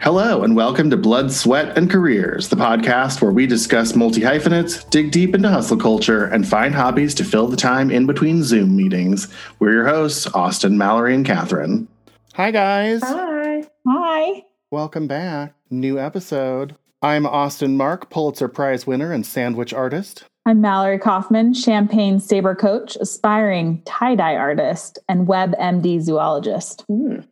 Hello, and welcome to Blood, Sweat, and Careers, the podcast where we discuss multi hyphenates, dig deep into hustle culture, and find hobbies to fill the time in between Zoom meetings. We're your hosts, Austin, Mallory, and Catherine. Hi, guys. Hi. Hi. Welcome back. New episode. I'm Austin Mark, Pulitzer Prize winner and sandwich artist. I'm Mallory Kaufman, Champagne Sabre coach, aspiring tie dye artist, and WebMD zoologist. Mm.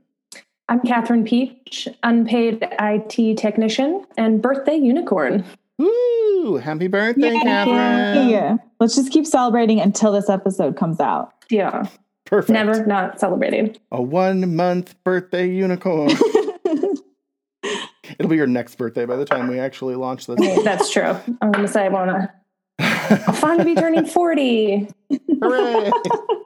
I'm Catherine Peach, unpaid IT technician and birthday unicorn. Woo! Happy birthday, Yay. Catherine. Yeah. Let's just keep celebrating until this episode comes out. Yeah. Perfect. Never not celebrating. A one month birthday unicorn. It'll be your next birthday by the time we actually launch this. That's true. I'm going to say I want to. I'll finally be turning 40. Hooray.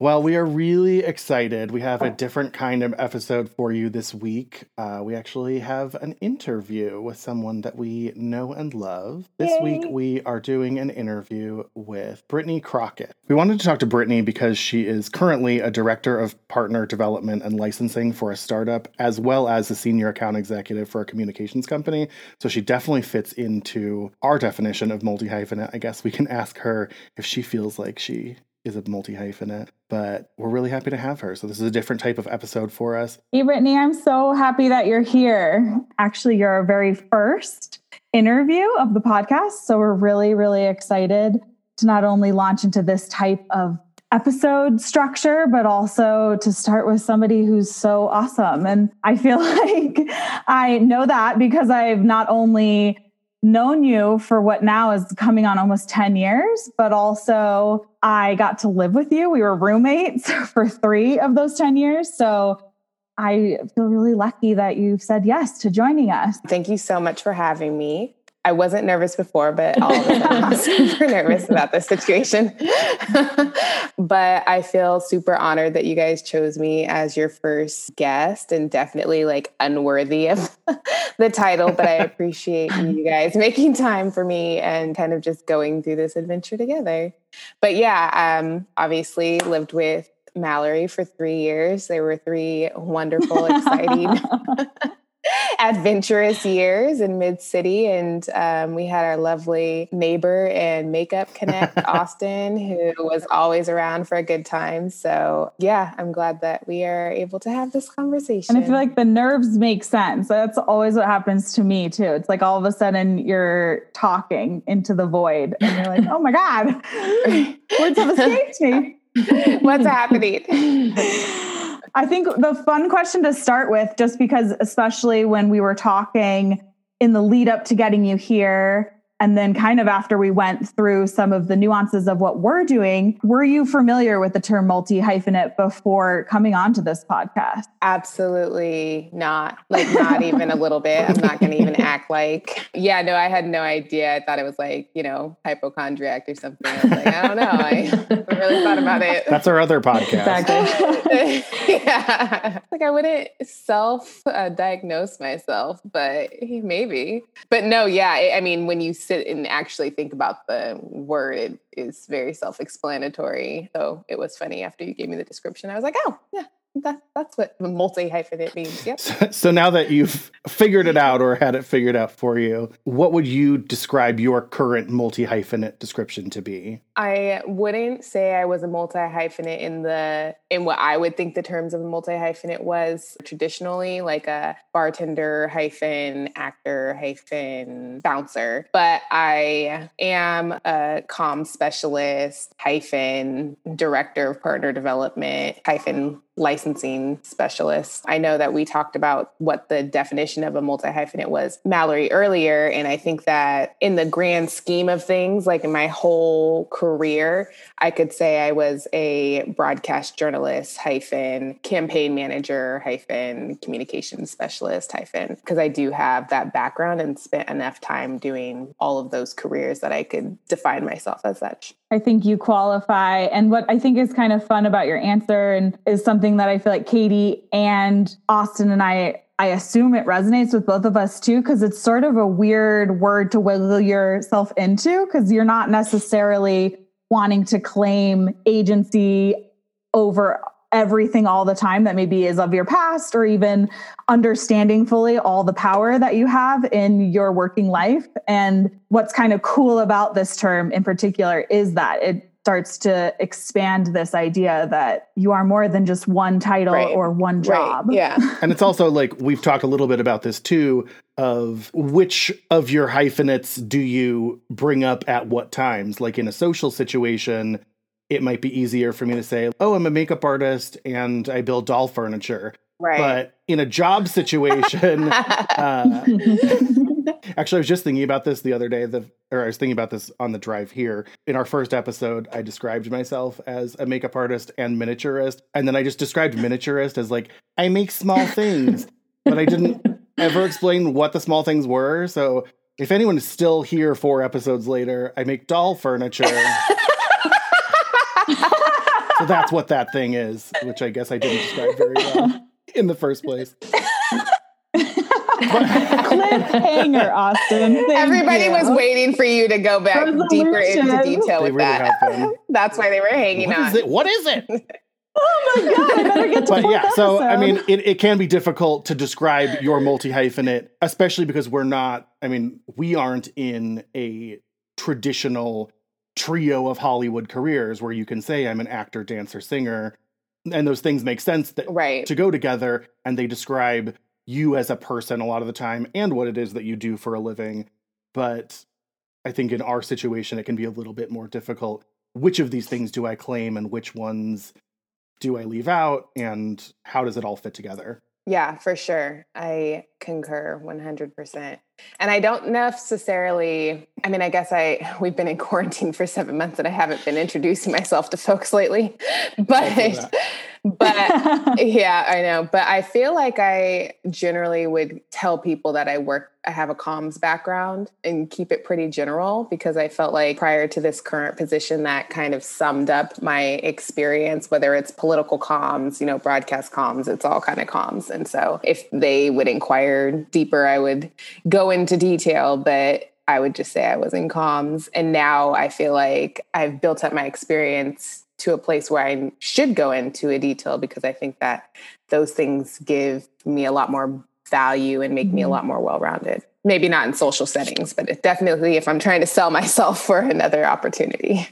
Well, we are really excited. We have a different kind of episode for you this week. Uh, we actually have an interview with someone that we know and love. This Yay. week, we are doing an interview with Brittany Crockett. We wanted to talk to Brittany because she is currently a director of partner development and licensing for a startup, as well as a senior account executive for a communications company. So she definitely fits into our definition of multi hyphenate. I guess we can ask her if she feels like she is a multi hyphenate, but we're really happy to have her. So this is a different type of episode for us. Hey, Brittany, I'm so happy that you're here. Actually, you're our very first interview of the podcast. So we're really, really excited to not only launch into this type of episode structure, but also to start with somebody who's so awesome. And I feel like I know that because I've not only known you for what now is coming on almost 10 years, but also I got to live with you. We were roommates for three of those 10 years. So I feel really lucky that you've said yes to joining us. Thank you so much for having me. I wasn't nervous before, but all of a sudden I'm super nervous about this situation. but I feel super honored that you guys chose me as your first guest and definitely like unworthy of the title. But I appreciate you guys making time for me and kind of just going through this adventure together. But yeah, um, obviously lived with Mallory for three years. They were three wonderful, exciting adventurous years in Mid City, and um, we had our lovely neighbor and makeup connect, Austin, who was always around for a good time. So yeah, I'm glad that we are able to have this conversation. And I feel like the nerves make sense. That's always what happens to me too. It's like all of a sudden you're talking into the void, and you're like, oh my god, words have escaped me. What's happening? I think the fun question to start with, just because, especially when we were talking in the lead up to getting you here, and then, kind of after we went through some of the nuances of what we're doing, were you familiar with the term multi hyphenate before coming onto this podcast? Absolutely not. Like, not even a little bit. I'm not going to even act like, yeah, no, I had no idea. I thought it was like, you know, hypochondriac or something. I was like, I don't know. I really thought about it. That's our other podcast. Exactly. Yeah. Like, I wouldn't self uh, diagnose myself, but maybe. But no, yeah. I, I mean, when you sit and actually think about the word, it is very self explanatory. So it was funny after you gave me the description. I was like, oh, yeah, that, that's what multi hyphenate means. Yep. So, so, now that you've figured it out or had it figured out for you, what would you describe your current multi hyphenate description to be? I wouldn't say I was a multi hyphenate in the in what I would think the terms of a multi hyphenate was traditionally, like a bartender hyphen actor hyphen bouncer. But I am a com specialist hyphen director of partner development hyphen licensing specialist. I know that we talked about what the definition of a multi hyphenate was, Mallory, earlier. And I think that in the grand scheme of things, like in my whole career, I could say I was a broadcast journalist hyphen campaign manager hyphen communications specialist hyphen, because I do have that background and spent enough time doing all of those careers that I could define myself as such. I think you qualify. And what I think is kind of fun about your answer and is something that I feel like Katie and Austin and I I assume it resonates with both of us too, because it's sort of a weird word to wiggle yourself into, because you're not necessarily wanting to claim agency over everything all the time that maybe is of your past or even understanding fully all the power that you have in your working life. And what's kind of cool about this term in particular is that it starts to expand this idea that you are more than just one title right. or one job. Right. Yeah. and it's also like we've talked a little bit about this too of which of your hyphenates do you bring up at what times? Like in a social situation, it might be easier for me to say, "Oh, I'm a makeup artist and I build doll furniture." Right. But in a job situation, uh, actually, I was just thinking about this the other day. The or I was thinking about this on the drive here. In our first episode, I described myself as a makeup artist and miniaturist, and then I just described miniaturist as like I make small things, but I didn't ever explain what the small things were. So if anyone is still here four episodes later, I make doll furniture. so that's what that thing is, which I guess I didn't describe very well in the first place. Cliffhanger, Austin. Thank Everybody you. was waiting for you to go back Resolution. deeper into detail with really that. That's why they were hanging what on. Is it? What is it? oh my god! I better get to But yeah, episode. so I mean, it, it can be difficult to describe your multi hyphenate, especially because we're not. I mean, we aren't in a traditional trio of Hollywood careers where you can say I'm an actor, dancer, singer, and those things make sense that right. to go together, and they describe you as a person a lot of the time and what it is that you do for a living. But I think in our situation, it can be a little bit more difficult. Which of these things do I claim and which ones do I leave out? And how does it all fit together? Yeah, for sure. I concur 100%. And I don't necessarily, I mean, I guess I, we've been in quarantine for seven months and I haven't been introducing myself to folks lately. But, but yeah, I know. But I feel like I generally would tell people that I work, I have a comms background and keep it pretty general because I felt like prior to this current position that kind of summed up my experience, whether it's political comms, you know, broadcast comms, it's all kind of comms. And so if they would inquire deeper, I would go into detail, but I would just say I was in comms. And now I feel like I've built up my experience to a place where I should go into a detail because I think that those things give me a lot more value and make me a mm-hmm. lot more well rounded. Maybe not in social settings, but definitely if I'm trying to sell myself for another opportunity.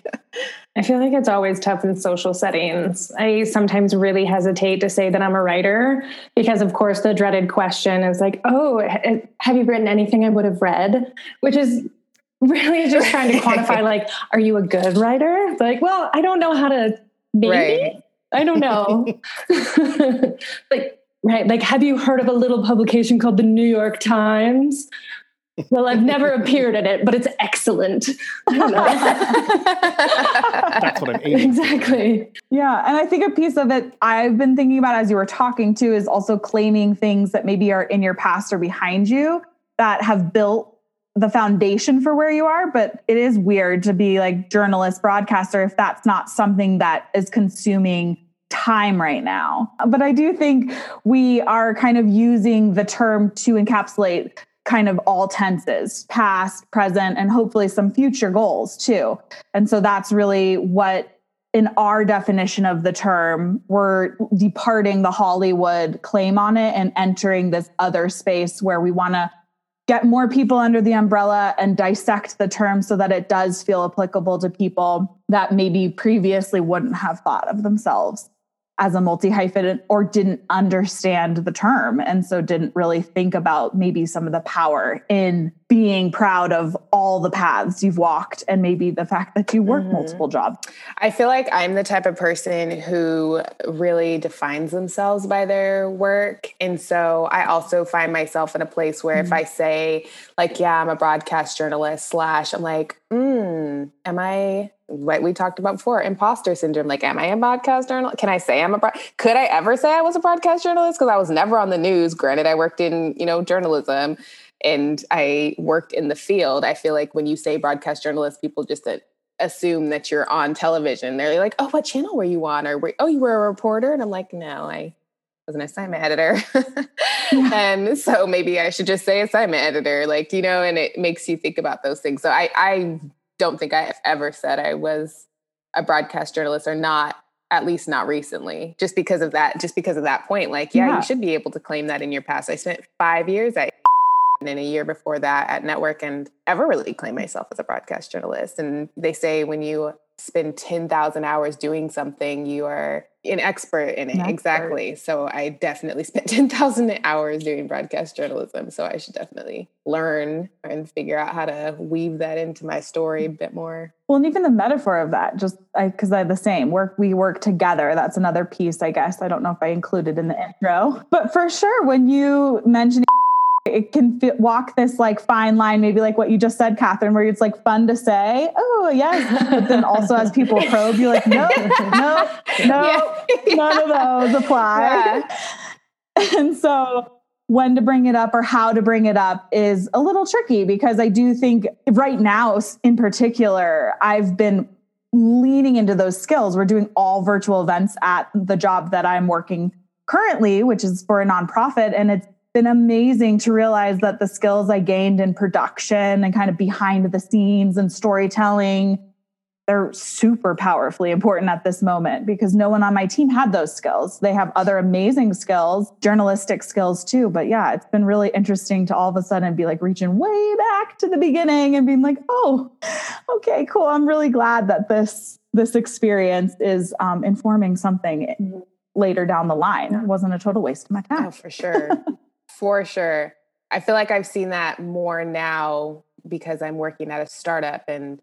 I feel like it's always tough in social settings. I sometimes really hesitate to say that I'm a writer because, of course, the dreaded question is like, oh, have you written anything I would have read? Which is really just trying to quantify like are you a good writer? Like well i don't know how to maybe? Right. i don't know. Like right like have you heard of a little publication called the new york times? Well i've never appeared in it but it's excellent. That's what i'm aiming exactly. For. yeah and i think a piece of it i've been thinking about as you were talking to is also claiming things that maybe are in your past or behind you that have built the foundation for where you are, but it is weird to be like journalist, broadcaster if that's not something that is consuming time right now. But I do think we are kind of using the term to encapsulate kind of all tenses, past, present, and hopefully some future goals too. And so that's really what in our definition of the term, we're departing the Hollywood claim on it and entering this other space where we want to get more people under the umbrella and dissect the term so that it does feel applicable to people that maybe previously wouldn't have thought of themselves as a multi hyphenate or didn't understand the term and so didn't really think about maybe some of the power in being proud of all the paths you've walked and maybe the fact that you work mm-hmm. multiple jobs. I feel like I'm the type of person who really defines themselves by their work and so I also find myself in a place where mm-hmm. if I say like yeah I'm a broadcast journalist slash I'm like mm, am I what we talked about before imposter syndrome like am i a broadcast journalist can i say i'm a bro- could i ever say i was a broadcast journalist? Because i was never on the news. Granted i worked in you know journalism and i worked in the field. I feel like when you say broadcast journalist people just assume that you're on television. They're like oh what channel were you on? Or oh you were a reporter? And i'm like no i was an assignment editor. and so maybe I should just say assignment editor, like, you know, and it makes you think about those things. So I, I don't think I have ever said I was a broadcast journalist or not at least not recently, just because of that, just because of that point. Like, yeah, Yeah. you should be able to claim that in your past. I spent five years at and then a year before that at network and ever really claim myself as a broadcast journalist. And they say when you spend 10,000 hours doing something, you are an expert in it. Expert. Exactly. So I definitely spent 10,000 hours doing broadcast journalism. So I should definitely learn and figure out how to weave that into my story a bit more. Well, and even the metaphor of that, just because I, the same work, we work together. That's another piece, I guess. I don't know if I included in the intro, but for sure, when you mention it can fit, walk this like fine line, maybe like what you just said, Catherine, where it's like fun to say, oh, yes. But then also as people probe, you're like, no, no, no, none of those apply. And so when to bring it up or how to bring it up is a little tricky because I do think right now, in particular, I've been leaning into those skills. We're doing all virtual events at the job that I'm working currently, which is for a nonprofit. And it's been amazing to realize that the skills I gained in production and kind of behind the scenes and storytelling they're super powerfully important at this moment because no one on my team had those skills. They have other amazing skills, journalistic skills too. But yeah, it's been really interesting to all of a sudden be like reaching way back to the beginning and being like, oh, okay, cool. I'm really glad that this this experience is um, informing something later down the line. It wasn't a total waste of my time. Oh, for sure. for sure. I feel like I've seen that more now because I'm working at a startup and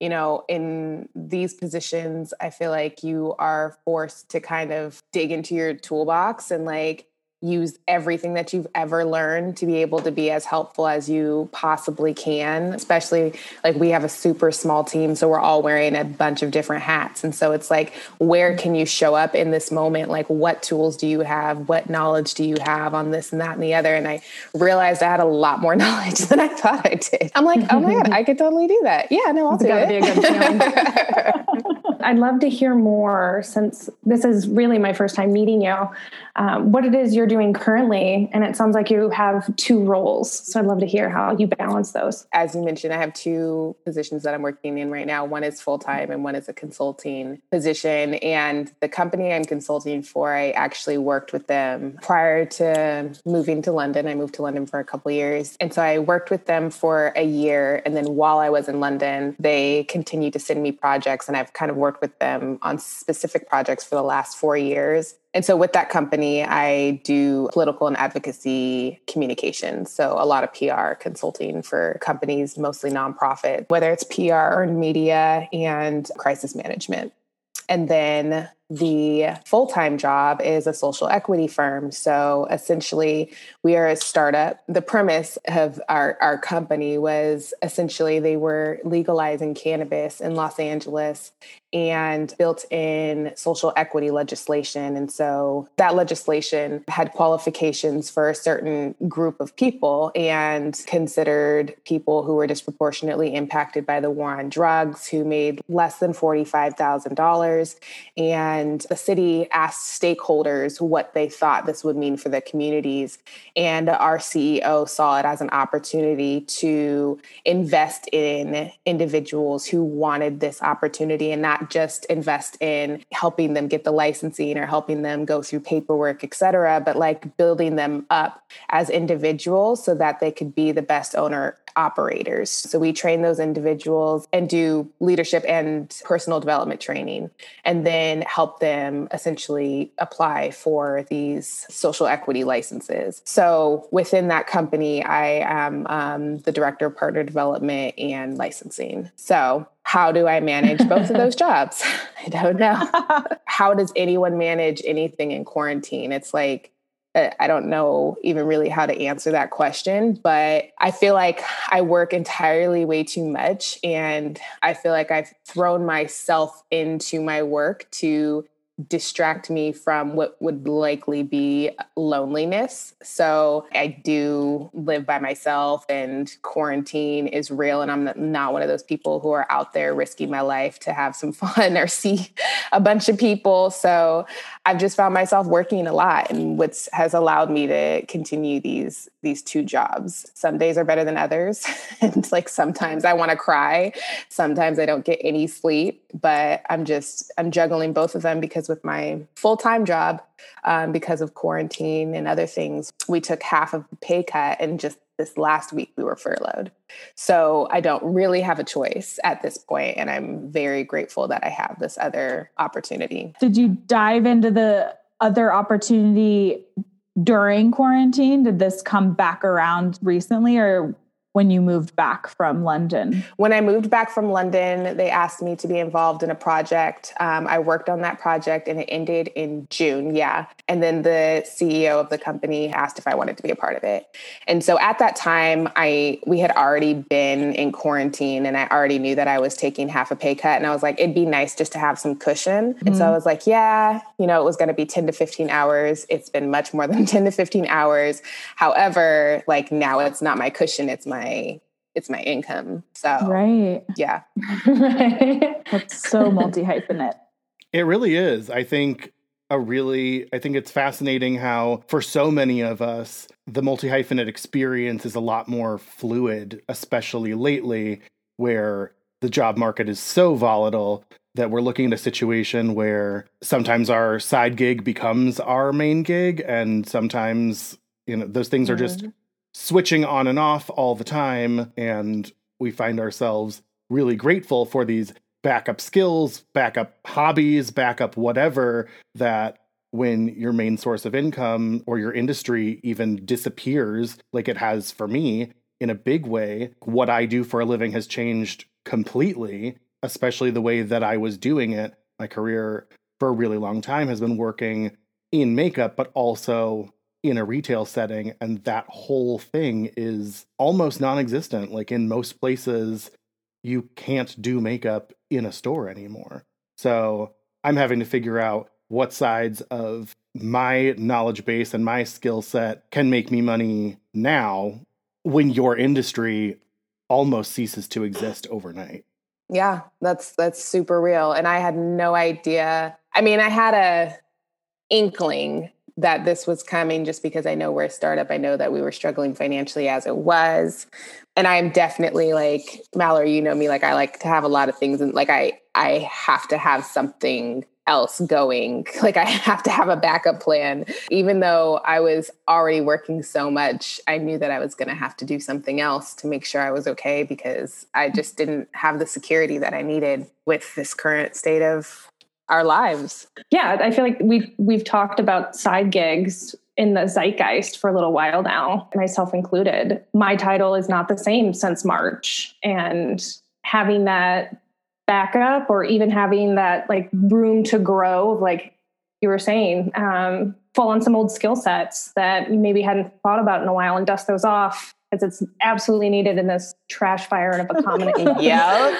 you know, in these positions, I feel like you are forced to kind of dig into your toolbox and like use everything that you've ever learned to be able to be as helpful as you possibly can. Especially like we have a super small team, so we're all wearing a bunch of different hats. And so it's like, where can you show up in this moment? Like, what tools do you have? What knowledge do you have on this and that and the other? And I realized I had a lot more knowledge than I thought I did. I'm like, oh my God, I could totally do that. Yeah, no, I'll do it. I'd love to hear more since this is really my first time meeting you. Um, what it is you're doing currently, and it sounds like you have two roles. So I'd love to hear how you balance those. as you mentioned, I have two positions that I'm working in right now. One is full time and one is a consulting position. And the company I'm consulting for, I actually worked with them prior to moving to London. I moved to London for a couple years. And so I worked with them for a year. And then while I was in London, they continued to send me projects. And I've kind of worked with them on specific projects for the last four years. And so with that company, I do political and advocacy communication. So a lot of PR consulting for companies, mostly nonprofit, whether it's PR, earned media, and crisis management. And then the full time job is a social equity firm. So essentially, we are a startup. The premise of our, our company was essentially they were legalizing cannabis in Los Angeles and built in social equity legislation. And so that legislation had qualifications for a certain group of people and considered people who were disproportionately impacted by the war on drugs, who made less than $45,000. And the city asked stakeholders what they thought this would mean for the communities. And our CEO saw it as an opportunity to invest in individuals who wanted this opportunity and not just invest in helping them get the licensing or helping them go through paperwork, et cetera, but like building them up as individuals so that they could be the best owner operators. So we train those individuals and do leadership and personal development training and then help them essentially apply for these social equity licenses. So within that company, I am um, the director of partner development and licensing. So how do I manage both of those jobs? I don't know. How does anyone manage anything in quarantine? It's like, I don't know even really how to answer that question, but I feel like I work entirely way too much. And I feel like I've thrown myself into my work to distract me from what would likely be loneliness. So I do live by myself, and quarantine is real. And I'm not one of those people who are out there risking my life to have some fun or see a bunch of people. So I've just found myself working a lot, and what has allowed me to continue these these two jobs. Some days are better than others, and like sometimes I want to cry, sometimes I don't get any sleep. But I'm just I'm juggling both of them because with my full time job, um, because of quarantine and other things, we took half of the pay cut, and just this last week we were furloughed. So I don't really have a choice at this point, and I'm very grateful that I have this other opportunity. Did you dive into the other opportunity during quarantine? Did this come back around recently, or when you moved back from London? When I moved back from London, they asked me to be involved in a project. Um, I worked on that project and it ended in June. Yeah. And then the CEO of the company asked if I wanted to be a part of it. And so at that time, I we had already been in quarantine and I already knew that I was taking half a pay cut. And I was like, it'd be nice just to have some cushion. Mm-hmm. And so I mm-hmm. was like, yeah, you know, it was going to be 10 to 15 hours. It's been much more than 10 to 15 hours. However, like now it's not my cushion, it's my my it's my income. So right, yeah, that's so multi hyphenate. It really is. I think a really I think it's fascinating how for so many of us the multi hyphenate experience is a lot more fluid, especially lately where the job market is so volatile that we're looking at a situation where sometimes our side gig becomes our main gig and sometimes you know those things are just mm-hmm switching on and off all the time. And we find ourselves really grateful for these backup skills, backup hobbies, backup whatever that when your main source of income or your industry even disappears, like it has for me in a big way, what I do for a living has changed completely, especially the way that I was doing it. My career for a really long time has been working in makeup, but also in a retail setting and that whole thing is almost non-existent. Like in most places you can't do makeup in a store anymore. So i'm having to figure out what sides of my knowledge base and my skill set can make me money now when your industry almost ceases to exist overnight. Yeah that's that's super real and i had no idea. I mean i had a inkling that this was coming just because I know we're a startup. I know that we were struggling financially as it was. And I'm definitely like Mallory, you know me, like I like to have a lot of things and like I I have to have something else going. Like I have to have a backup plan. Even though I was already working so much, I knew that I was going to have to do something else to make sure I was okay because I just didn't have the security that I needed with this current state of our lives. Yeah, I feel like we've we've talked about side gigs in the zeitgeist for a little while now, myself included. My title is not the same since March, and having that backup or even having that like room to grow, of like you were saying, um, fall on some old skill sets that you maybe hadn't thought about in a while and dust those off because it's absolutely needed in this trash fire of a common yeah.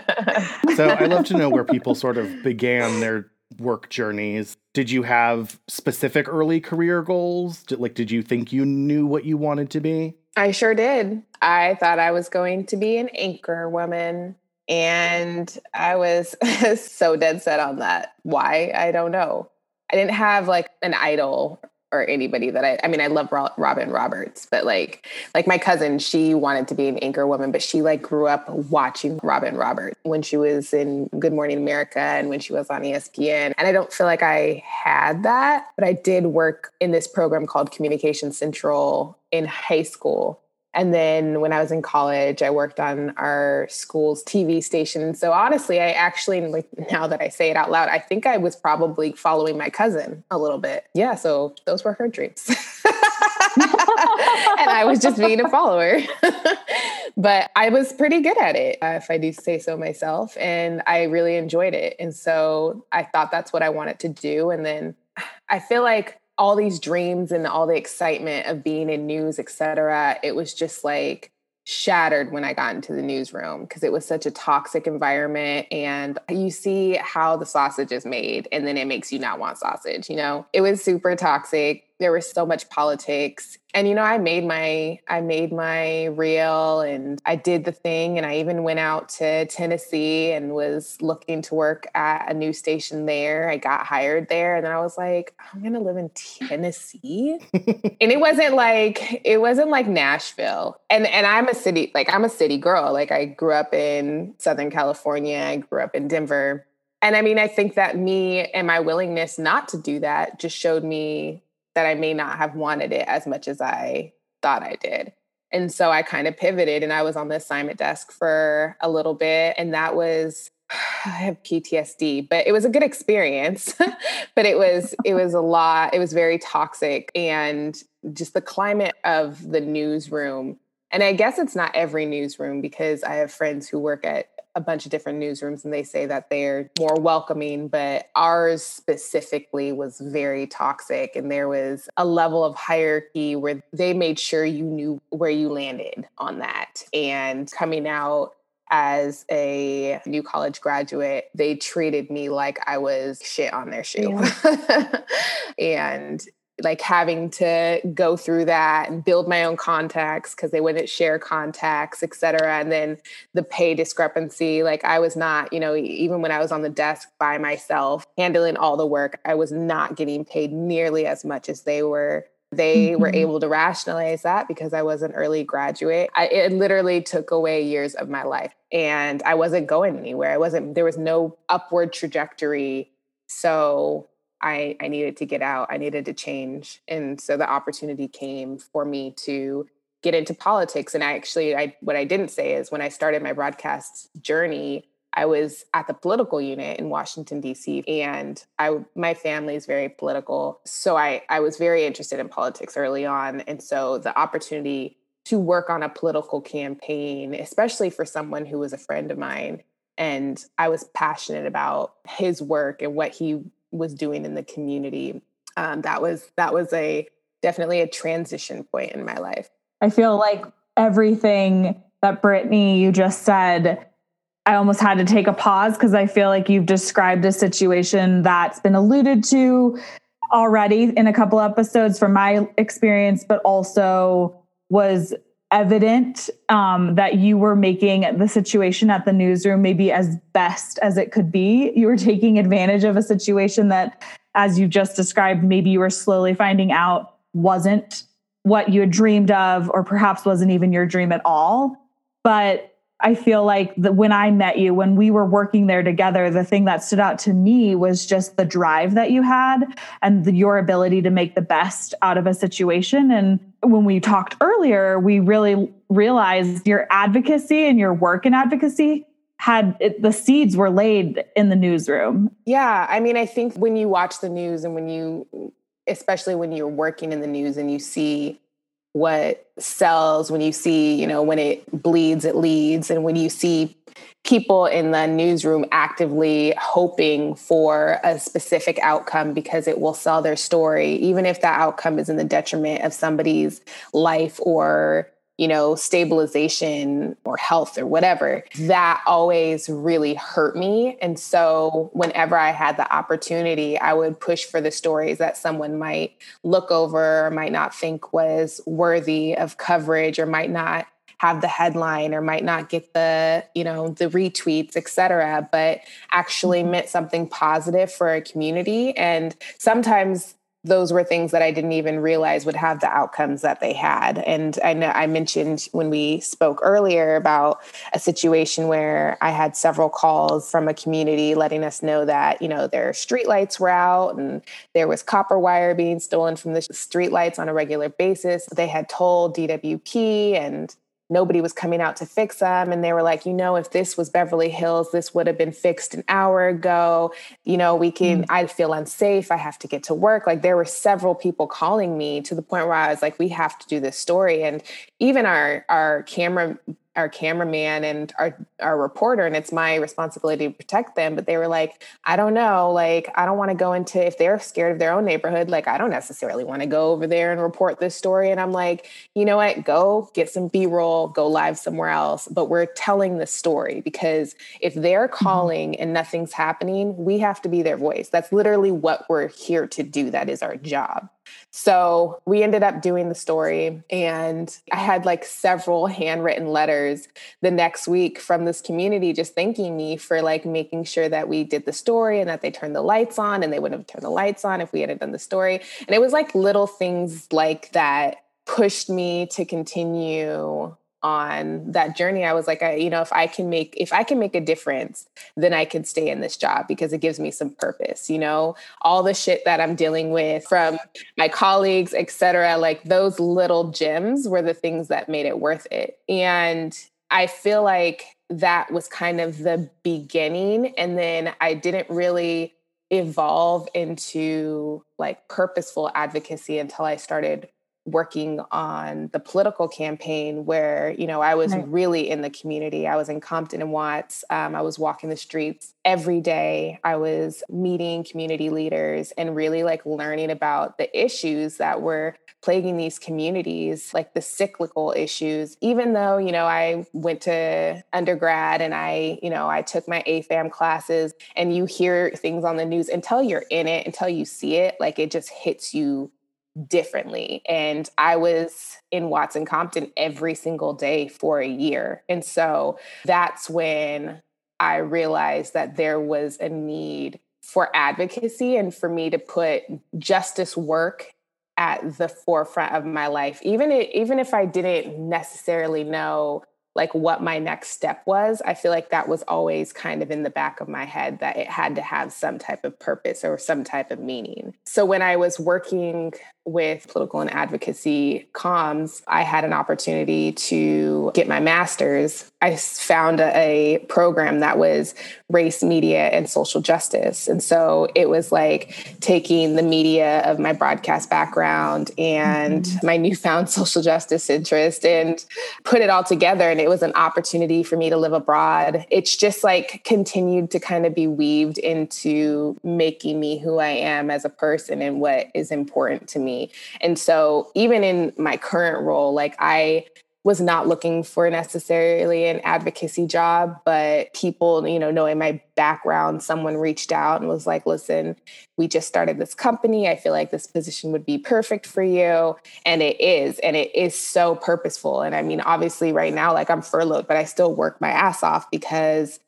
so I love to know where people sort of began their work journeys. Did you have specific early career goals? Did, like, did you think you knew what you wanted to be? I sure did. I thought I was going to be an anchor woman. And I was so dead set on that. Why? I don't know. I didn't have like an idol or anybody that I I mean I love Robin Roberts but like like my cousin she wanted to be an anchor woman but she like grew up watching Robin Roberts when she was in Good Morning America and when she was on ESPN and I don't feel like I had that but I did work in this program called Communication Central in high school and then when I was in college, I worked on our school's TV station. So honestly, I actually, like now that I say it out loud, I think I was probably following my cousin a little bit. Yeah. So those were her dreams. and I was just being a follower. but I was pretty good at it, uh, if I do say so myself. And I really enjoyed it. And so I thought that's what I wanted to do. And then I feel like all these dreams and all the excitement of being in news, et cetera, It was just like shattered when I got into the newsroom because it was such a toxic environment. And you see how the sausage is made, and then it makes you not want sausage. You know, it was super toxic. There was so much politics. And you know, I made my I made my reel and I did the thing and I even went out to Tennessee and was looking to work at a new station there. I got hired there and then I was like, I'm going to live in Tennessee. and it wasn't like it wasn't like Nashville. And and I'm a city like I'm a city girl. Like I grew up in Southern California. I grew up in Denver. And I mean, I think that me and my willingness not to do that just showed me that I may not have wanted it as much as I thought I did. And so I kind of pivoted and I was on the assignment desk for a little bit. And that was, I have PTSD, but it was a good experience. but it was, it was a lot, it was very toxic. And just the climate of the newsroom. And I guess it's not every newsroom because I have friends who work at a bunch of different newsrooms and they say that they're more welcoming, but ours specifically was very toxic. And there was a level of hierarchy where they made sure you knew where you landed on that. And coming out as a new college graduate, they treated me like I was shit on their shoe. Yeah. and like having to go through that and build my own contacts because they wouldn't share contacts, et cetera. And then the pay discrepancy, like I was not, you know, even when I was on the desk by myself handling all the work, I was not getting paid nearly as much as they were. They mm-hmm. were able to rationalize that because I was an early graduate. I, it literally took away years of my life and I wasn't going anywhere. I wasn't, there was no upward trajectory. So I, I needed to get out. I needed to change. And so the opportunity came for me to get into politics. And I actually, I, what I didn't say is when I started my broadcast journey, I was at the political unit in Washington D.C. and I my family is very political, so I I was very interested in politics early on, and so the opportunity to work on a political campaign, especially for someone who was a friend of mine, and I was passionate about his work and what he was doing in the community. Um, that was that was a definitely a transition point in my life. I feel like everything that Brittany you just said, I almost had to take a pause because I feel like you've described a situation that's been alluded to already in a couple episodes from my experience, but also was evident um, that you were making the situation at the newsroom maybe as best as it could be. You were taking advantage of a situation that, as you just described, maybe you were slowly finding out wasn't what you had dreamed of, or perhaps wasn't even your dream at all. But I feel like that when I met you, when we were working there together, the thing that stood out to me was just the drive that you had and the, your ability to make the best out of a situation. And when we talked earlier, we really realized your advocacy and your work in advocacy had it, the seeds were laid in the newsroom. Yeah. I mean, I think when you watch the news and when you, especially when you're working in the news and you see what sells when you see you know when it bleeds it leads. And when you see people in the newsroom actively hoping for a specific outcome because it will sell their story even if that outcome is in the detriment of somebody's life or you know, stabilization or health or whatever, that always really hurt me. And so, whenever I had the opportunity, I would push for the stories that someone might look over or might not think was worthy of coverage or might not have the headline or might not get the you know the retweets etc but actually mm-hmm. meant something positive for a community and sometimes those were things that I didn't even realize would have the outcomes that they had. And I know I mentioned when we spoke earlier about a situation where I had several calls from a community letting us know that, you know, their streetlights were out and there was copper wire being stolen from the streetlights on a regular basis. They had told DWP and nobody was coming out to fix them. And they were like, you know, if this was Beverly Hills, this would have been fixed an hour ago. You know, we can, mm. I feel unsafe. I have to get to work. Like there were several people calling me to the point where I was like, we have to do this story. And even our, our camera, our cameraman and our our reporter and it's my responsibility to protect them but they were like i don't know like i don't want to go into if they're scared of their own neighborhood like i don't necessarily want to go over there and report this story. And i'm like you know what? Go get some b-roll go live somewhere else. But we're telling the story because if they're mm-hmm. calling mm-hmm. and nothing's happening we have to be their voice. That's literally what we're here to do. That is our job so we ended up doing the story, and I had like several handwritten letters the next week from this community just thanking me for like making sure that we did the story and that they turned the lights on, and they wouldn't have turned the lights on if we hadn't done the story. And it was like little things like that pushed me to continue on that journey i was like I, you know if i can make if i can make a difference then i can stay in this job because it gives me some purpose you know? All the shit that i'm dealing with from my colleagues etc like those little gems were the things that made it worth it. And i feel like that was kind of the beginning and then i didn't really evolve into like purposeful advocacy until i started working on the political campaign where you know i was right. really in the community. I was in compton and watts. Um, i was walking the streets every day. I was meeting community leaders and really like learning about the issues that were plaguing these communities like the cyclical issues. Even though you know i went to undergrad and i you know i took my afam classes and you hear things on the news until you're in it until you see it like it just hits you differently. And I was in Watts and Compton every single day for a year. And so that's when I realized that there was a need for advocacy and for me to put justice work at the forefront of my life even if, even if I didn't necessarily know like what my next step was i feel like that was always kind of in the back of my head that it had to have some type of purpose or some type of meaning so when i was working with political and advocacy comms, I had an opportunity to get my master's. I found a, a, program that was race, media, and social justice. And so it was like taking the media of my broadcast background and mm-hmm. my newfound social justice interest and put it all together. And it was an opportunity for me to live abroad. It's just like continued to kind of be weaved into making me who I am as a person and what is important to and so even in my current role, like I was not looking for necessarily an advocacy job, but people, you know, knowing my background, someone reached out and was like, listen, we just started this company. I feel like this position would be perfect for you. And it is. And it is so purposeful. And I mean, obviously, right now, like I'm furloughed, but I still work my ass off because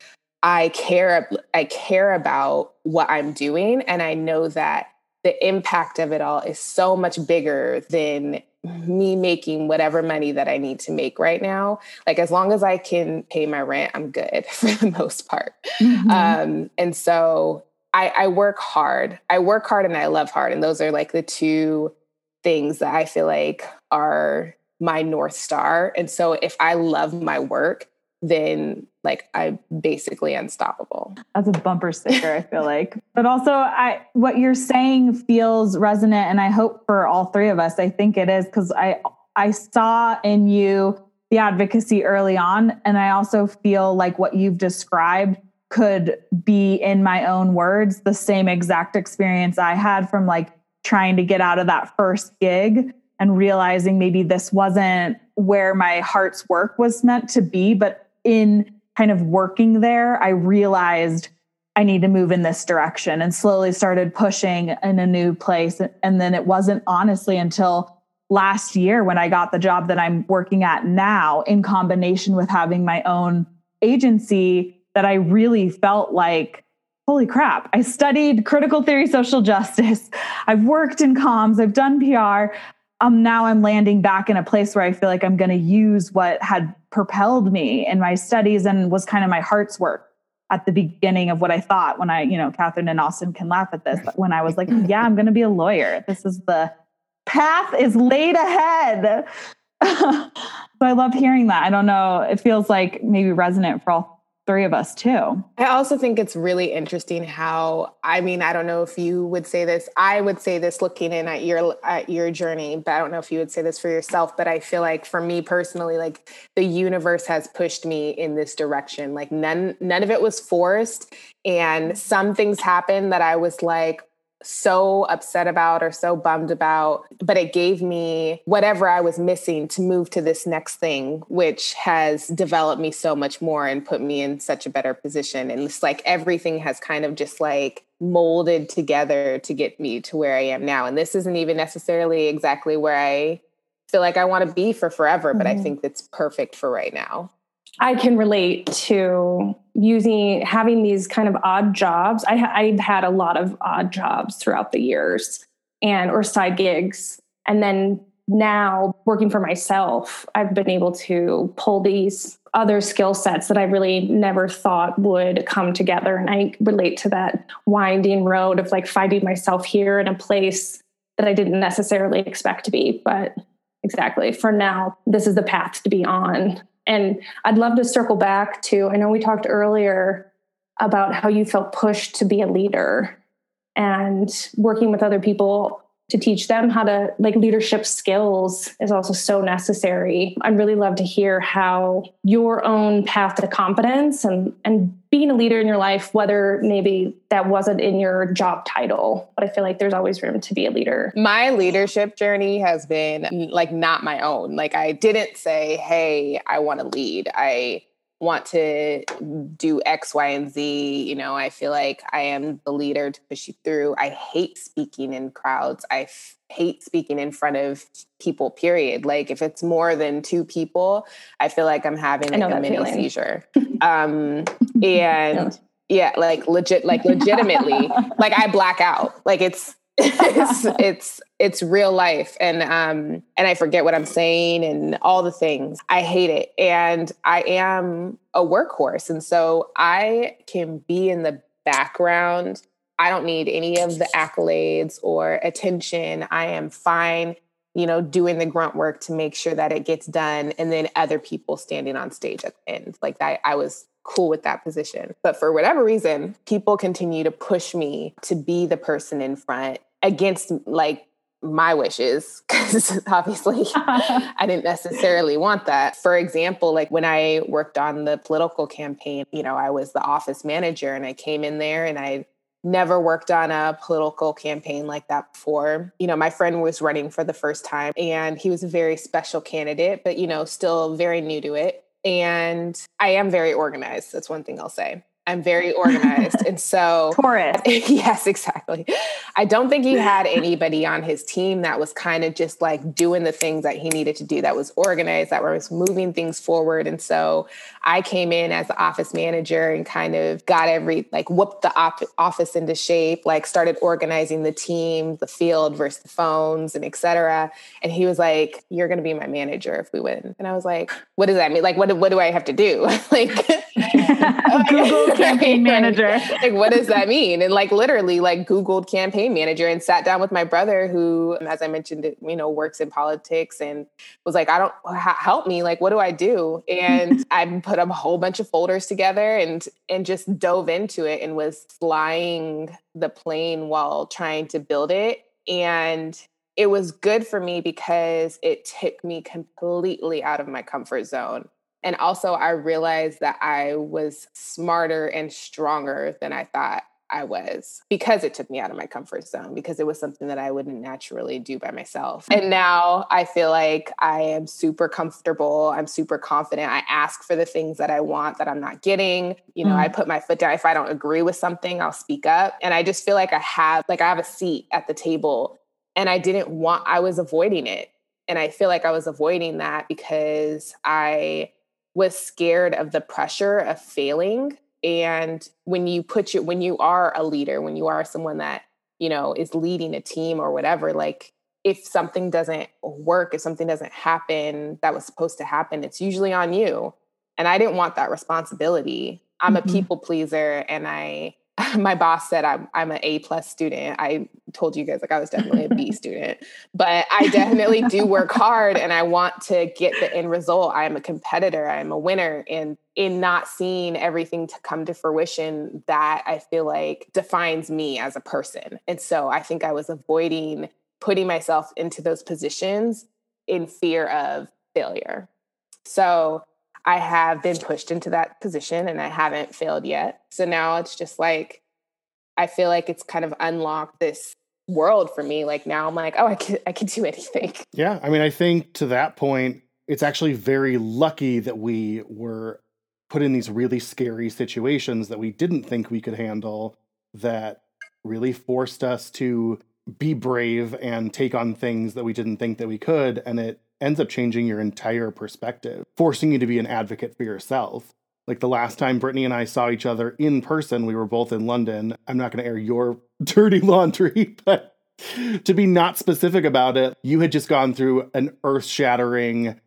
I care, I care about what I'm doing. And I know that the impact of it all is so much bigger than me making whatever money that I need to make right now. Like as long as I can pay my rent, I'm good for the most part. Mm-hmm. Um, and so I, I work hard. I work hard and I love hard, and those are like the two things that I feel like are my north star. And so if I love my work, then like I'm basically unstoppable. That's a bumper sticker, I feel like. But also I what you're saying feels resonant and I hope for all three of us. I think it is cuz I I saw in you the advocacy early on and I also feel like what you've described could be in my own words the same exact experience I had from like trying to get out of that first gig and realizing maybe this wasn't where my heart's work was meant to be but in kind of working there, I realized I need to move in this direction and slowly started pushing in a new place. And then it wasn't honestly until last year when I got the job that I'm working at now, in combination with having my own agency, that I really felt like, holy crap, I studied critical theory social justice. I've worked in comms, I've done PR. Um, now I'm landing back in a place where I feel like I'm going to use what had propelled me in my studies and was kind of my heart's work at the beginning of what I thought when I, you know, Catherine and Austin can laugh at this, but when I was like, yeah, I'm going to be a lawyer. This is the path is laid ahead. so I love hearing that. I don't know. It feels like maybe resonant for all three of us too. I also think it's really interesting how I mean I don't know if you would say this I would say this looking in at your at your journey but I don't know if you would say this for yourself but I feel like for me personally like the universe has pushed me in this direction like none none of it was forced and some things happened that I was like so upset about or so bummed about, but it gave me whatever I was missing to move to this next thing, which has developed me so much more and put me in such a better position. And it's like everything has kind of just like molded together to get me to where I am now. And this isn't even necessarily exactly where I feel like I want to be for forever, mm-hmm. but I mm-hmm. think it's perfect for right now. I can relate to using having these kind of odd jobs. I, I've had a lot of odd jobs throughout the years and or side gigs, and then now working for myself, I've been able to pull these other skill sets that I really never thought would come together. And I relate to that winding road of like finding myself here in a place that I didn't necessarily expect to be. But exactly for now, this is the path to be on. And I'd love to circle back to I know we talked earlier about how you felt pushed to be a leader and working with other people to teach them how to like leadership skills is also so necessary. I'd really love to hear how your own path to confidence and and being a leader in your life, whether maybe that wasn't in your job title, but I feel like there's always room to be a leader. My leadership journey has been like not my own. Like I didn't say, "Hey, I want to lead." I want to do X, Y, and Z. You know, I feel like I am the leader to push you through. I hate speaking in crowds. I hate speaking in front of people, period. Like if it's more than two people, I feel like I'm having like a mini feeling. seizure. um, and yeah, like legit, like legitimately, like I black out. Like it's it's it's it's real life and um and I forget what I'm saying and all the things. I hate it. And I am a workhorse. And so I can be in the background. I don't need any of the accolades or attention. I am fine, you know, doing the grunt work to make sure that it gets done and then other people standing on stage at the end. Like that I was cool with that position. But for whatever reason, people continue to push me to be the person in front against like my wishes because obviously I didn't necessarily want that. For example, like when I worked on the political campaign, you know, I was the office manager and I came in there and I never worked on a political campaign like that before. You know, my friend was running for the first time and he was a very special candidate, but you know, still very new to it. And I am very organized. That's one thing I'll say. I'm very organized. and so Taurus. yes, exactly. I don't think he had anybody on his team that was kind of just like doing the things that he needed to do that was organized, that was moving things forward. And so I came in as the office manager and kind of got every like whooped the op- office into shape, like started organizing the team, the field versus the phones and etc. And he was like, "You're going to be my manager if we win." And I was like, "What does that mean? Like what what do I have to do?" like Google campaign manager. like, what does that mean? And like literally like Googled campaign manager and sat down with my brother who, as I mentioned, you know, works in politics and was like, I don't help me. Like, what do I do? And I put a whole bunch of folders together and and just dove into it and was flying the plane while trying to build it. And it was good for me because it took me completely out of my comfort zone. And also, I realized that I was smarter and stronger than I thought I was because it took me out of my comfort zone, because it was something that I wouldn't naturally do by myself. And now I feel like I am super comfortable. I'm super confident. I ask for the things that I want that I'm not getting. You know, mm. I put my foot down. If I don't agree with something, I'll speak up. And I just feel like I have, like, I have a seat at the table and I didn't want, I was avoiding it. And I feel like I was avoiding that because I, was scared of the pressure of failing. And when you put your when you are a leader when you are someone that you know is leading a team or whatever like if something doesn't work if something doesn't happen that was supposed to happen it's usually on you. And i didn't want that responsibility. I'm mm-hmm. a people pleaser and i my boss said I'm I'm an A plus student. I told you guys like I was definitely a B student, but I definitely do work hard and I want to get the end result. I am a competitor. I am a winner, and in not seeing everything to come to fruition, that I feel like defines me as a person. And so I think I was avoiding putting myself into those positions in fear of failure. So I have been pushed into that position and I haven't failed yet. So now it's just like, I feel like it's kind of unlocked this world for me. Like now I'm like, oh, I can, I can do anything. Yeah. I mean, I think to that point, it's actually very lucky that we were put in these really scary situations that we didn't think we could handle that really forced us to be brave and take on things that we didn't think that we could. And it ends up changing your entire perspective, forcing you to be an advocate for yourself. Like the last time Brittany and I saw each other in person, we were both in London. I'm not going to air your dirty laundry, but to be not specific about it, you had just gone through an earth shattering,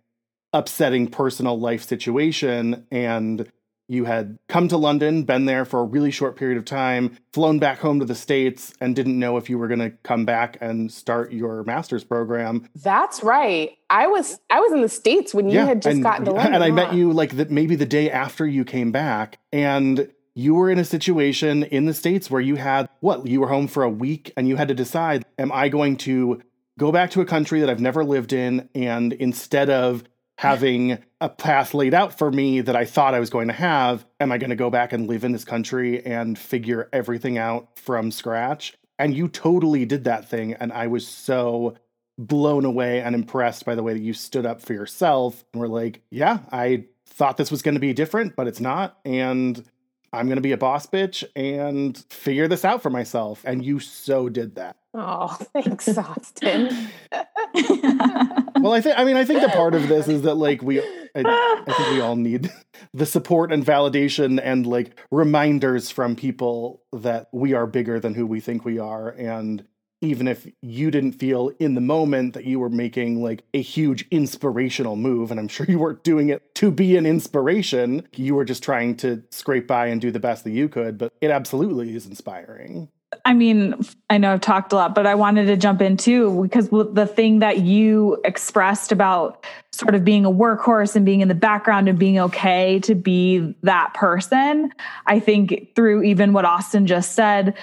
upsetting personal life situation. And you had come to London, been there for a really short period of time, flown back home to the States, and didn't know if you were going to come back and start your master's program. That's right. I was I was in the States when you yeah, had just and, gotten to London. And I met you like that maybe the day after you came back. And you were in a situation in the States where you had what? You were home for a week and you had to decide, am I going to go back to a country that I've never lived in and instead of having a path laid out for me that I thought I was going to have. Am I going to go back and live in this country and figure everything out from scratch? And you totally did that thing. And I was so blown away and impressed by the way that you stood up for yourself and were like, yeah, I thought this was going to be different, but it's not. And I'm going to be a boss bitch and figure this out for myself. And you so did that. Oh, thanks, Austin. well, I think I mean I think the part of this is that like we I, I, think we all need the support and validation and like reminders from people that we are bigger than who we think we are and even if you didn't feel in the moment that you were making like a huge inspirational move and I'm sure you weren't doing it to be an inspiration you were just trying to scrape by and do the best that you could but it absolutely is inspiring I mean, I know I've talked a lot, but I wanted to jump in too because the thing that you expressed about sort of being a workhorse and being in the background and being okay to be that person, I think through even what Austin just said,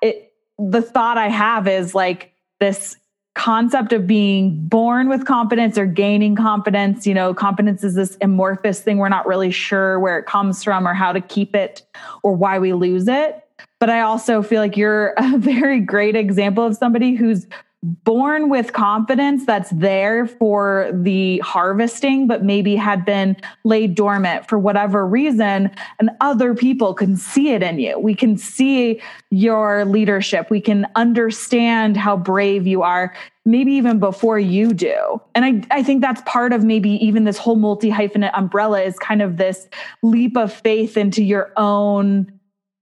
it, the thought I have is like this concept of being born with confidence or gaining confidence. You know, confidence is this amorphous thing. We're not really sure where it comes from or how to keep it or why we lose it but I also feel like you're a very great example of somebody who's born with confidence that's there for the harvesting, but maybe had been laid dormant for whatever reason. And other people can see it in you. We can see your leadership. We can understand how brave you are, maybe even before you do. And I, I think that's part of maybe even this whole multi hyphenate umbrella is kind of this leap of faith into your own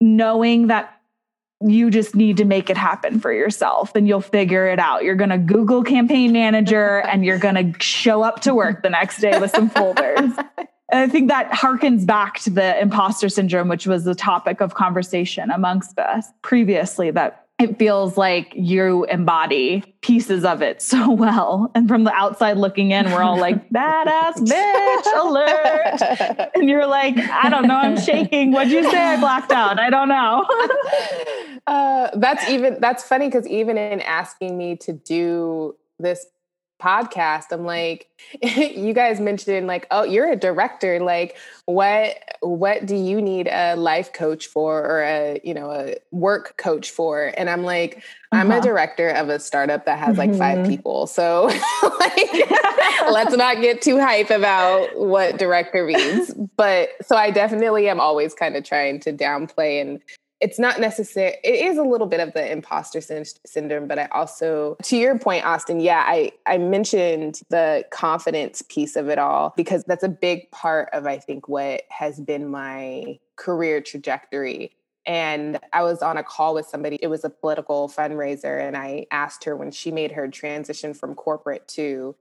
knowing that you just need to make it happen for yourself and you'll figure it out. You're going to Google campaign manager and you're going to show up to work the next day with some folders. And I think that harkens back to the imposter syndrome, which was the topic of conversation amongst us previously, that it feels like you embody pieces of it so well. And from the outside looking in, we're all like, badass bitch alert. And you're like, I don't know, I'm shaking. What'd you say? I blacked out. I don't know. uh, that's even, that's funny because even in asking me to do this podcast i'm like you guys mentioned like oh you're a director like what what do you need a life coach for or a you know a work coach for and i'm like uh-huh. i'm a uh-huh. director of a startup that has like mm-hmm. five people so like let's not get too hype about what director means but so i definitely am always kind of trying to downplay and it's not necessary it is a little bit of the imposter syndrome but i also to your point austin yeah i i mentioned the confidence piece of it all because that's a big part of i think what has been my career trajectory. And i was on a call with somebody it was a political fundraiser and i asked her when she made her transition from corporate to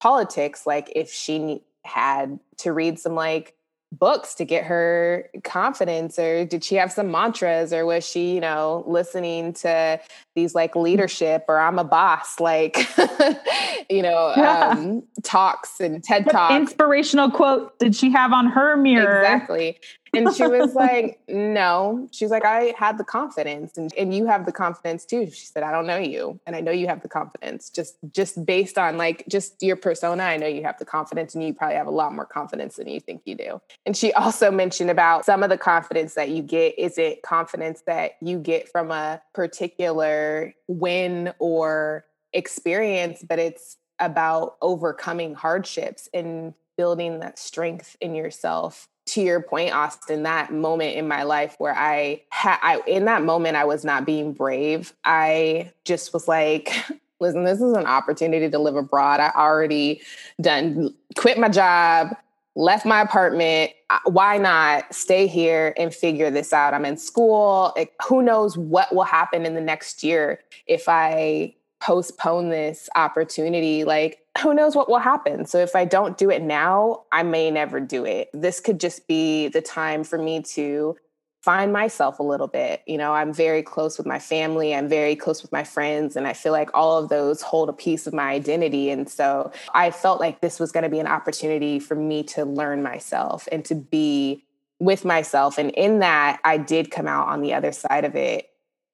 politics like if she had to read some like books to get her confidence or did she have some mantras or was she you know listening to these like leadership or i'm a boss like you know yeah. um, talks and ted talks inspirational quote did she have on her mirror exactly and she was like, no. She's like, I had the confidence and, and you have the confidence too. She said, I don't know you. And I know you have the confidence. Just just based on like just your persona, I know you have the confidence and you probably have a lot more confidence than you think you do. And she also mentioned about some of the confidence that you get is it confidence that you get from a particular win or experience, but it's about overcoming hardships and building that strength in yourself to your point, Austin, that moment in my life where I had, I, in that moment, I was not being brave. I just was like, listen, this is an opportunity to live abroad. I already done quit my job, left my apartment. Why not stay here and figure this out? I'm in school. It, who knows what will happen in the next year if I postpone this opportunity? Like, who knows what will happen. So if I don't do it now, I may never do it. This could just be the time for me to find myself a little bit. You know, I'm very close with my family, I'm very close with my friends, and I feel like all of those hold a piece of my identity. And so I felt like this was going to be an opportunity for me to learn myself and to be with myself. And in that, I did come out on the other side of it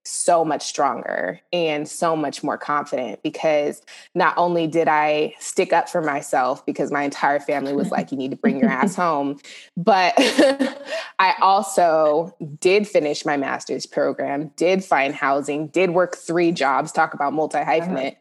so much stronger and so much more confident because not only did I stick up for myself because my entire family was like, you need to bring your ass home, but I also did finish my master's program, did find housing, did work three jobs, talk about uh-huh. multi hyphenate,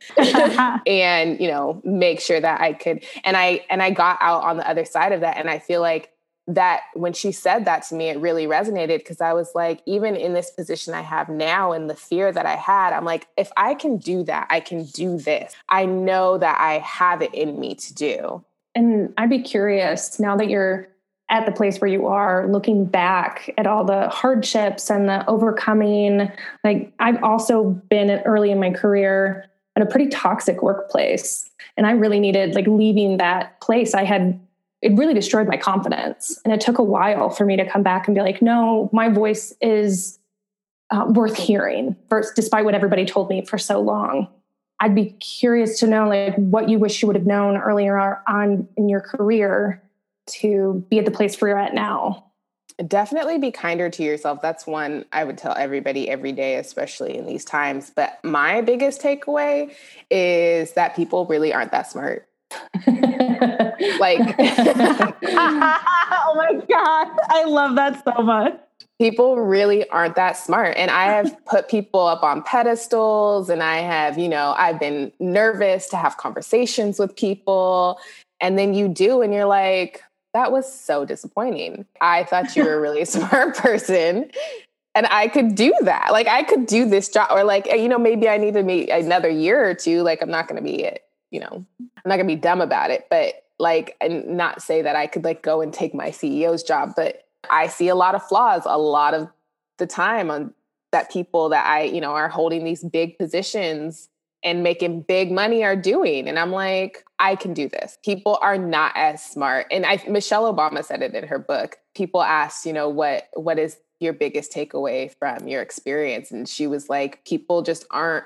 and, you know, make sure that I could, and I, and I got out on the other side of that. And I feel like that when she said that to me, it really resonated because I was like, even in this position I have now and the fear that I had, I'm like, if I can do that, I can do this. I know that I have it in me to do. And I'd be curious now that you're at the place where you are, looking back at all the hardships and the overcoming. Like, I've also been early in my career at a pretty toxic workplace. And I really needed, like, leaving that place. I had it really destroyed my confidence. And it took a while for me to come back and be like, no, my voice is uh, worth hearing, first, despite what everybody told me for so long. I'd be curious to know like what you wish you would have known earlier on in your career to be at the place where you're at now. Definitely be kinder to yourself. That's one I would tell everybody every day, especially in these times. But my biggest takeaway is that people really aren't that smart like oh my god i love that so much people really aren't that smart and i have put people up on pedestals and i have you know i've been nervous to have conversations with people and then you do and you're like that was so disappointing i thought you were a really smart person and I could do that. Like I could do this job, or like you know, maybe I need to meet another year or two. Like I'm not going to be it you know, I'm not gonna be dumb about it, but like, and not say that I could like go and take my CEO's job, but I see a lot of flaws a lot of the time on that people that I, you know, are holding these big positions and making big money are doing. And I'm like, I can do this. People are not as smart. And I Michelle Obama said it in her book. People asked, you know, what what is your biggest takeaway from your experience? And she was like, people just aren't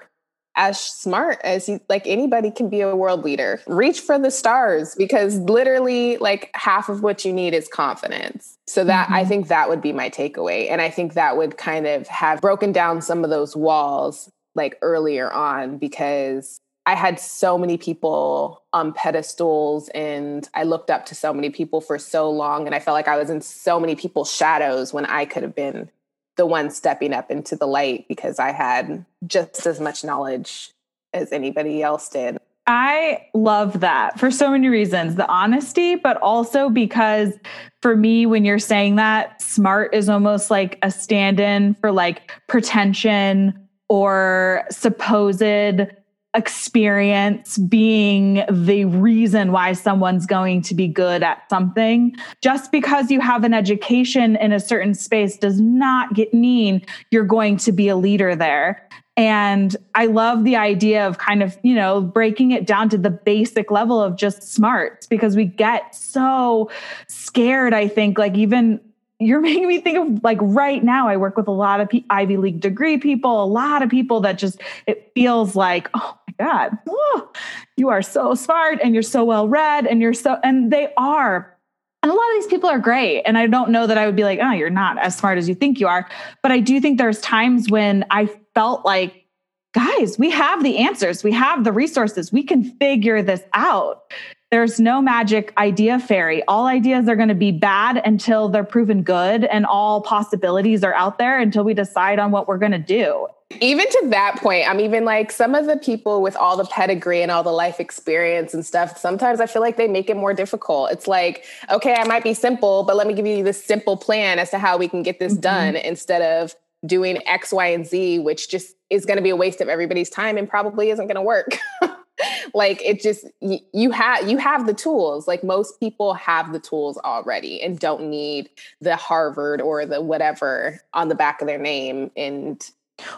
as smart as you like anybody can be a world leader reach for the stars because literally like half of what you need is confidence so that mm-hmm. i think that would be my takeaway and i think that would kind of have broken down some of those walls like earlier on because i had so many people on pedestals and i looked up to so many people for so long and i felt like i was in so many people's shadows when i could have been the one stepping up into the light because I had just as much knowledge as anybody else did. I love that for so many reasons the honesty, but also because for me, when you're saying that, smart is almost like a stand in for like pretension or supposed experience being the reason why someone's going to be good at something. Just because you have an education in a certain space does not get mean you're going to be a leader there. And I love the idea of kind of, you know, breaking it down to the basic level of just smarts because we get so scared. I think, like, even you're making me think of like right now i work with a lot of P- ivy league degree people a lot of people that just it feels like oh god. Oh, you are so smart and you're so well read and you're so and they are. And a lot of these people are great. And i don't know that i would be like oh you're not as smart as you think you are. But i do think there's times when i felt like guys we have the answers. We have the resources. We can figure this out. There's no magic idea fairy. All ideas are going to be bad until they're proven good, and all possibilities are out there until we decide on what we're going to do. Even to that point, I'm even like some of the people with all the pedigree and all the life experience and stuff, sometimes I feel like they make it more difficult. It's like, okay, I might be simple, but let me give you this simple plan as to how we can get this mm-hmm. done instead of doing X, Y, and Z, which just is going to be a waste of everybody's time and probably isn't going to work. like it just you, you have you have the tools like most people have the tools already and don't need the harvard or the whatever on the back of their name and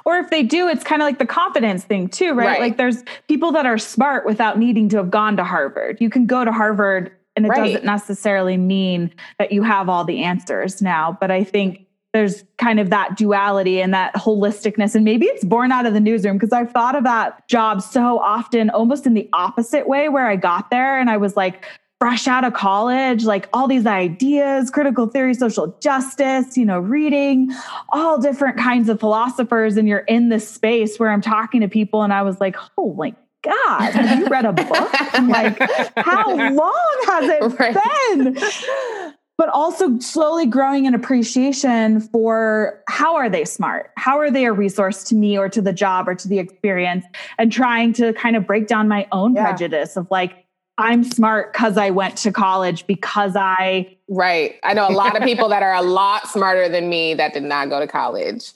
or if they do it's kind of like the confidence thing too right? right? like there's people that are smart without needing to have gone to harvard you can go to harvard and it right. doesn't necessarily mean that you have all the answers now but i think there's kind of that duality and that holisticness. And maybe it's born out of the newsroom because I've thought of that job so often, almost in the opposite way, where I got there and I was like, fresh out of college, like all these ideas, critical theory, social justice, you know, reading all different kinds of philosophers. And you're in this space where I'm talking to people and I was like, holy God, have you read a book? I'm like, how long has it right. been? but also slowly growing an appreciation for how are they smart how are they a resource to me or to the job or to the experience and trying to kind of break down my own yeah. prejudice of like i'm smart because i went to college because i right. I know a lot of people that are a lot smarter than me that did not go to college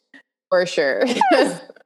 for sure.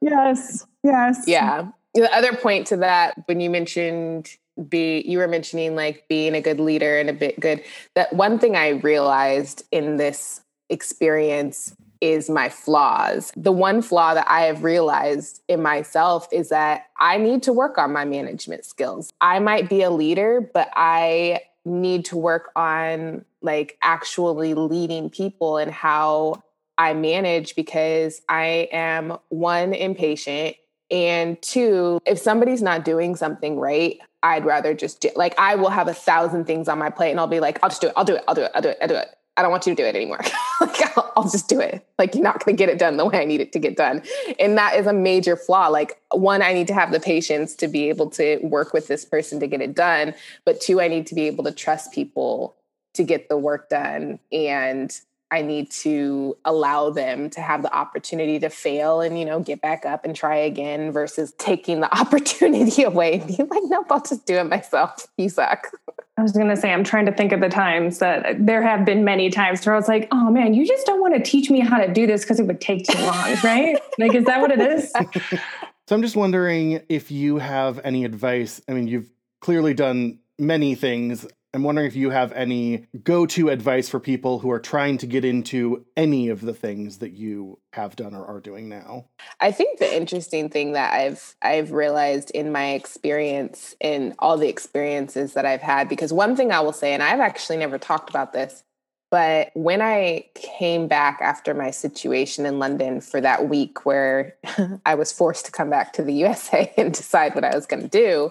Yes. Yes. Yeah. The other point to that when you mentioned be you were mentioning like being a good leader and a bit good that one thing i realized in this experience is my flaws. The one flaw that I have realized in myself is that I need to work on my management skills. I might be a leader, but I need to work on like actually leading people and how I manage because I am one impatient and two, if somebody's not doing something right, I'd rather just do like I will have a thousand things on my plate and I'll be like, I'll just do it, I'll do it, I'll do it, I'll do it, I'll do it. I don't want you to do it anymore. like I'll, I'll, just do it. Like you're not going to get it done the way I need it to get done. And that is a major flaw. Like one, I need to have the patience to be able to work with this person to get it done. But two, I need to be able to trust people to get the work done. And I need to allow them to have the opportunity to fail and, you know, get back up and try again versus taking the opportunity away and being like, nope, I'll just do it myself. You suck. I was going to say, I'm trying to think of the times that uh, there have been many times where I was like, oh man, you just don't want to teach me how to do this because it would take too long, right? like, is that what it is? so I'm just wondering if you have any advice. I mean, you've clearly done many things I'm wondering if you have any go to advice for people who are trying to get into any of the things that you have done or are doing now. I think the interesting thing that I've I've realized in my experience in all the experiences that I've had because one thing I will say and I've actually never talked about this but when I came back after my situation in London for that week where I was forced to come back to the USA and decide what I was going to do,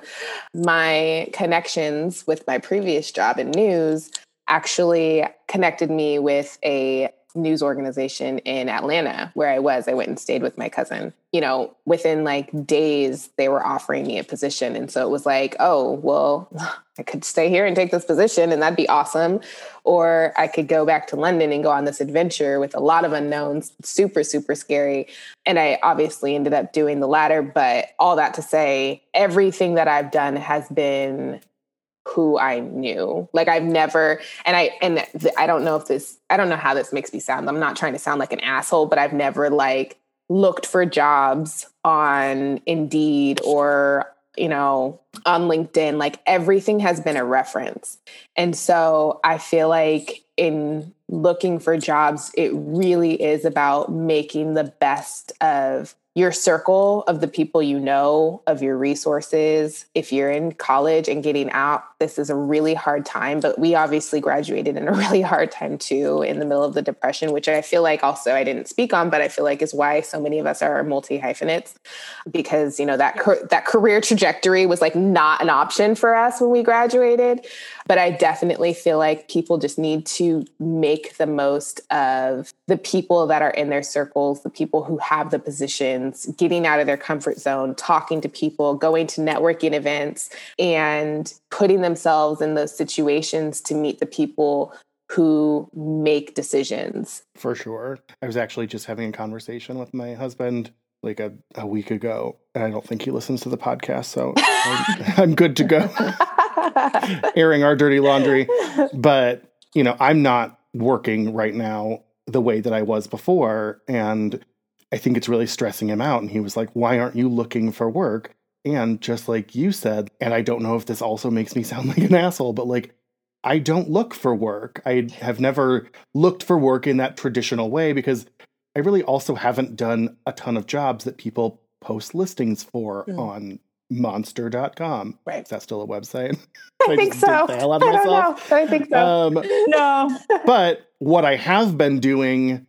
my connections with my previous job in news actually connected me with a news organization in Atlanta where I was. I went and stayed with my cousin. You know, within like days, they were offering me a position. And so it was like, oh, well, I could stay here and take this position and that'd be awesome. Or I could go back to London and go on this adventure with a lot of unknowns, super, super scary. And I obviously ended up doing the latter. But all that to say, everything that I've done has been who I knew. Like I've never, and I, and I don't know if this, I don't know how this makes me sound. I'm not trying to sound like an asshole, but I've never like looked for jobs on Indeed or, you know, on LinkedIn. Like everything has been a reference. And so I feel like in looking for jobs, it really is about making the best of your circle of the people you know, of your resources. If you're in college and getting out, this is a really hard time. But we obviously graduated in a really hard time too, in the middle of the depression, which I feel like also I didn't speak on, but I feel like is why so many of us are multi hyphenates because you know that that career trajectory was like not an option for us when we graduated. But I definitely feel like people just need to make the most of the people that are in their circles, the people who have the positions, getting out of their comfort zone, talking to people, going to networking events, and putting themselves in those situations to meet the people who make decisions. For sure. I was actually just having a conversation with my husband like a, a week ago, and I don't think he listens to the podcast, so I'm, I'm good to go. airing our dirty laundry. But, you know, I'm not working right now the way that I was before. And I think it's really stressing him out. And he was like, Why aren't you looking for work? And just like you said, and I don't know if this also makes me sound like an asshole, but like, I don't look for work. I have never looked for work in that traditional way because I really also haven't done a ton of jobs that people post listings for mm. on monster.com. Right. Is that still a website? I, I think so. I don't know. I think so. Um, no. but what I have been doing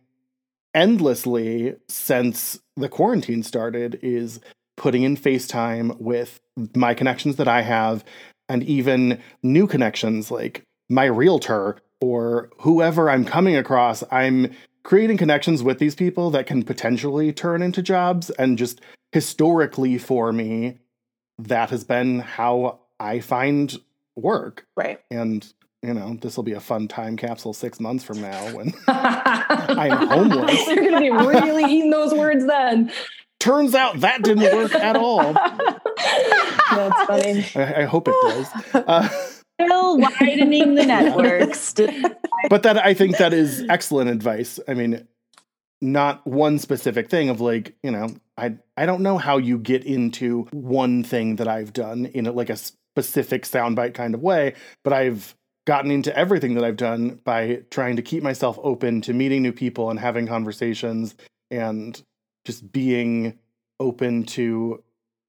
endlessly since the quarantine started is putting in FaceTime with my connections that I have and even new connections like my realtor or whoever I'm coming across. I'm creating connections with these people that can potentially turn into jobs and just historically for me that has been how I find work. Right. And you know, this will be a fun time capsule six months from now when I'm homeless. You're going to be really eating those words then. Turns out that didn't work at all. That's funny. I, I hope it does. Uh, Still widening the networks. but that I think that is excellent advice. I mean, not one specific thing of like, you know, I I don't know how you get into one thing that I've done in like a specific soundbite kind of way, but I've gotten into everything that I've done by trying to keep myself open to meeting new people and having conversations and just being open to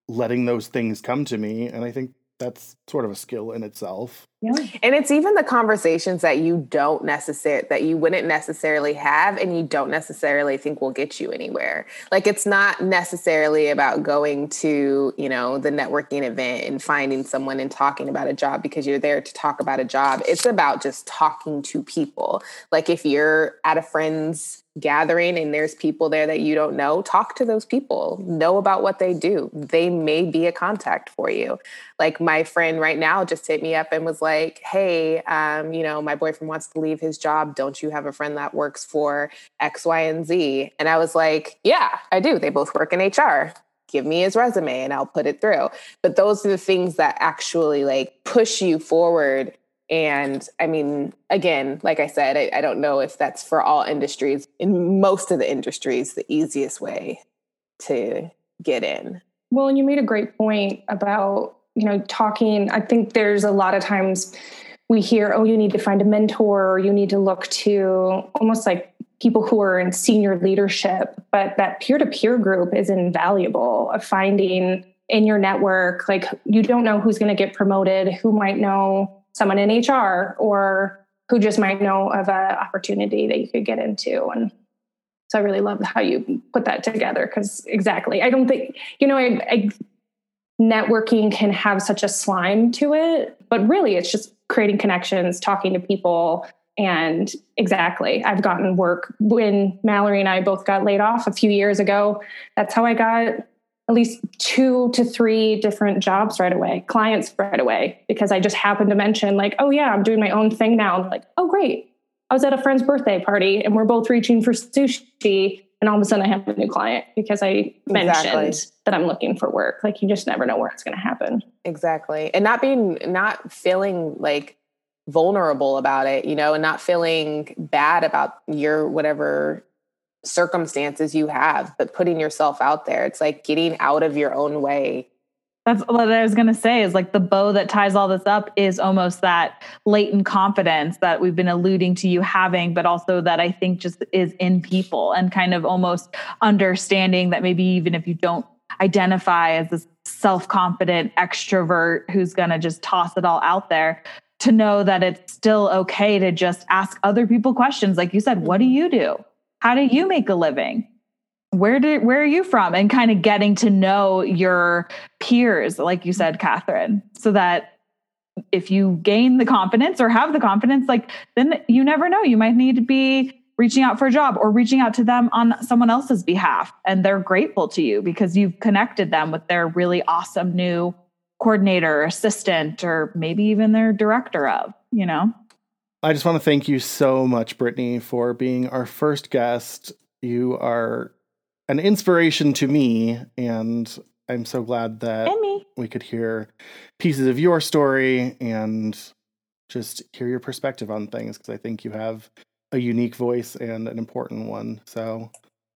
letting those things come to me and I think that's sort of a skill in itself. Yeah. And it's even the conversations that you don't necessarily that you wouldn't necessarily have and you don't necessarily think will get you anywhere. Like it's not necessarily about going to, you know, the networking event and finding someone and talking about a job because you're there to talk about a job. It's about just talking to people. Like if you're at a friend's gathering and there's people there that you don't know, talk to those people, know about what they do. They may be a contact for you. Like my friend right now just hit me up and was like, Like, hey, um, you know, my boyfriend wants to leave his job. Don't you have a friend that works for X, Y, and Z? And I was like, Yeah, I do. They both work in HR. Give me his resume and I'll put it through. But those are the things that actually like push you forward and I mean, again, like I said, I, I, don't know if that's for all industries. In most of the industries, the easiest way to get in. Well, and you made a great point about, you know, talking. I think there's a lot of times we hear, oh, you need to find a mentor, or you need to look to almost like people who are in senior leadership. But that peer to peer group is invaluable of finding in your network. Like, you don't know who's going to get promoted, who might know someone in HR or who just might know of an opportunity that you could get into. And so I really love how you put that together because exactly, I don't think, you know, I, I, networking can have such a slime to it, but really it's just creating connections, talking to people. And exactly, I've gotten work when Mallory and I both got laid off a few years ago. That's how I got at least two to three different jobs right away, clients right away, because I just happened to mention, like, oh, yeah, I'm doing my own thing now. And like, oh, great. I was at a friend's birthday party and we're both reaching for sushi. And all of a sudden I have a new client because I mentioned exactly. that I'm looking for work. Like, you just never know where it's going to happen. Exactly. And not being, not feeling like, vulnerable about it, you know, and not feeling bad about your whatever circumstances you have, but putting yourself out there. It's like getting out of your own way That's what I was going to say is like the bow that ties all this up is almost that latent confidence that we've been alluding to you having, but also that I think just is in people and kind of almost understanding that maybe even if you don't identify as this self confident extrovert who's going to just toss it all out there, to know that it's still okay to just ask other people questions. Like you said, what do you do? How do you make a living? Where did where are you from? And kind of getting to know your peers like you said catherine so that if you gain the confidence or have the confidence like then you never know. You might need to be reaching out for a job or reaching out to them on someone else's behalf and they're grateful to you because you've connected them with their really awesome new coordinator or assistant or maybe even their director of you know? I just want to thank you so much, Brittany, for being our first guest. You are an inspiration to me, and I'm so glad that we could hear pieces of your story and just hear your perspective on things because I think you have a unique voice and an important one. So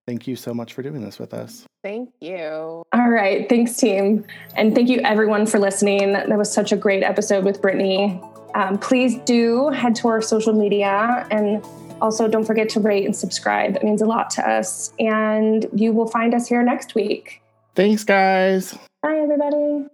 thank you so much for doing this with us. Thank you. All right. Thanks, team. And thank you, everyone, for listening. That was such a great episode with Brittany. Um, please do head to our social media and also, don't forget to rate and subscribe. It means a lot to us. And you will find us here next week. Thanks, guys. Bye, everybody.